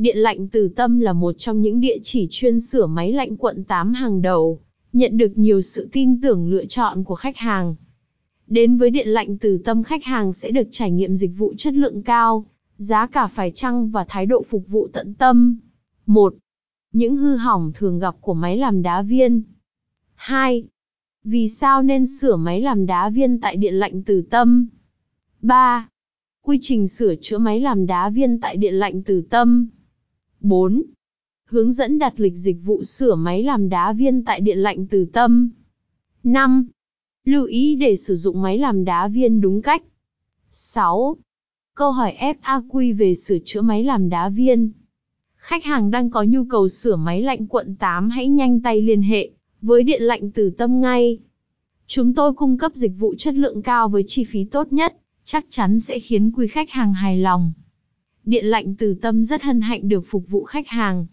Điện lạnh Từ Tâm là một trong những địa chỉ chuyên sửa máy lạnh quận 8 hàng đầu, nhận được nhiều sự tin tưởng lựa chọn của khách hàng. Đến với điện lạnh Từ Tâm khách hàng sẽ được trải nghiệm dịch vụ chất lượng cao, giá cả phải chăng và thái độ phục vụ tận tâm. 1. Những hư hỏng thường gặp của máy làm đá viên. 2. Vì sao nên sửa máy làm đá viên tại điện lạnh Từ Tâm? 3. Quy trình sửa chữa máy làm đá viên tại điện lạnh Từ Tâm. 4. Hướng dẫn đặt lịch dịch vụ sửa máy làm đá viên tại điện lạnh Từ Tâm. 5. Lưu ý để sử dụng máy làm đá viên đúng cách. 6. Câu hỏi FAQ về sửa chữa máy làm đá viên. Khách hàng đang có nhu cầu sửa máy lạnh quận 8 hãy nhanh tay liên hệ với điện lạnh Từ Tâm ngay. Chúng tôi cung cấp dịch vụ chất lượng cao với chi phí tốt nhất, chắc chắn sẽ khiến quý khách hàng hài lòng. Điện lạnh Từ Tâm rất hân hạnh được phục vụ khách hàng.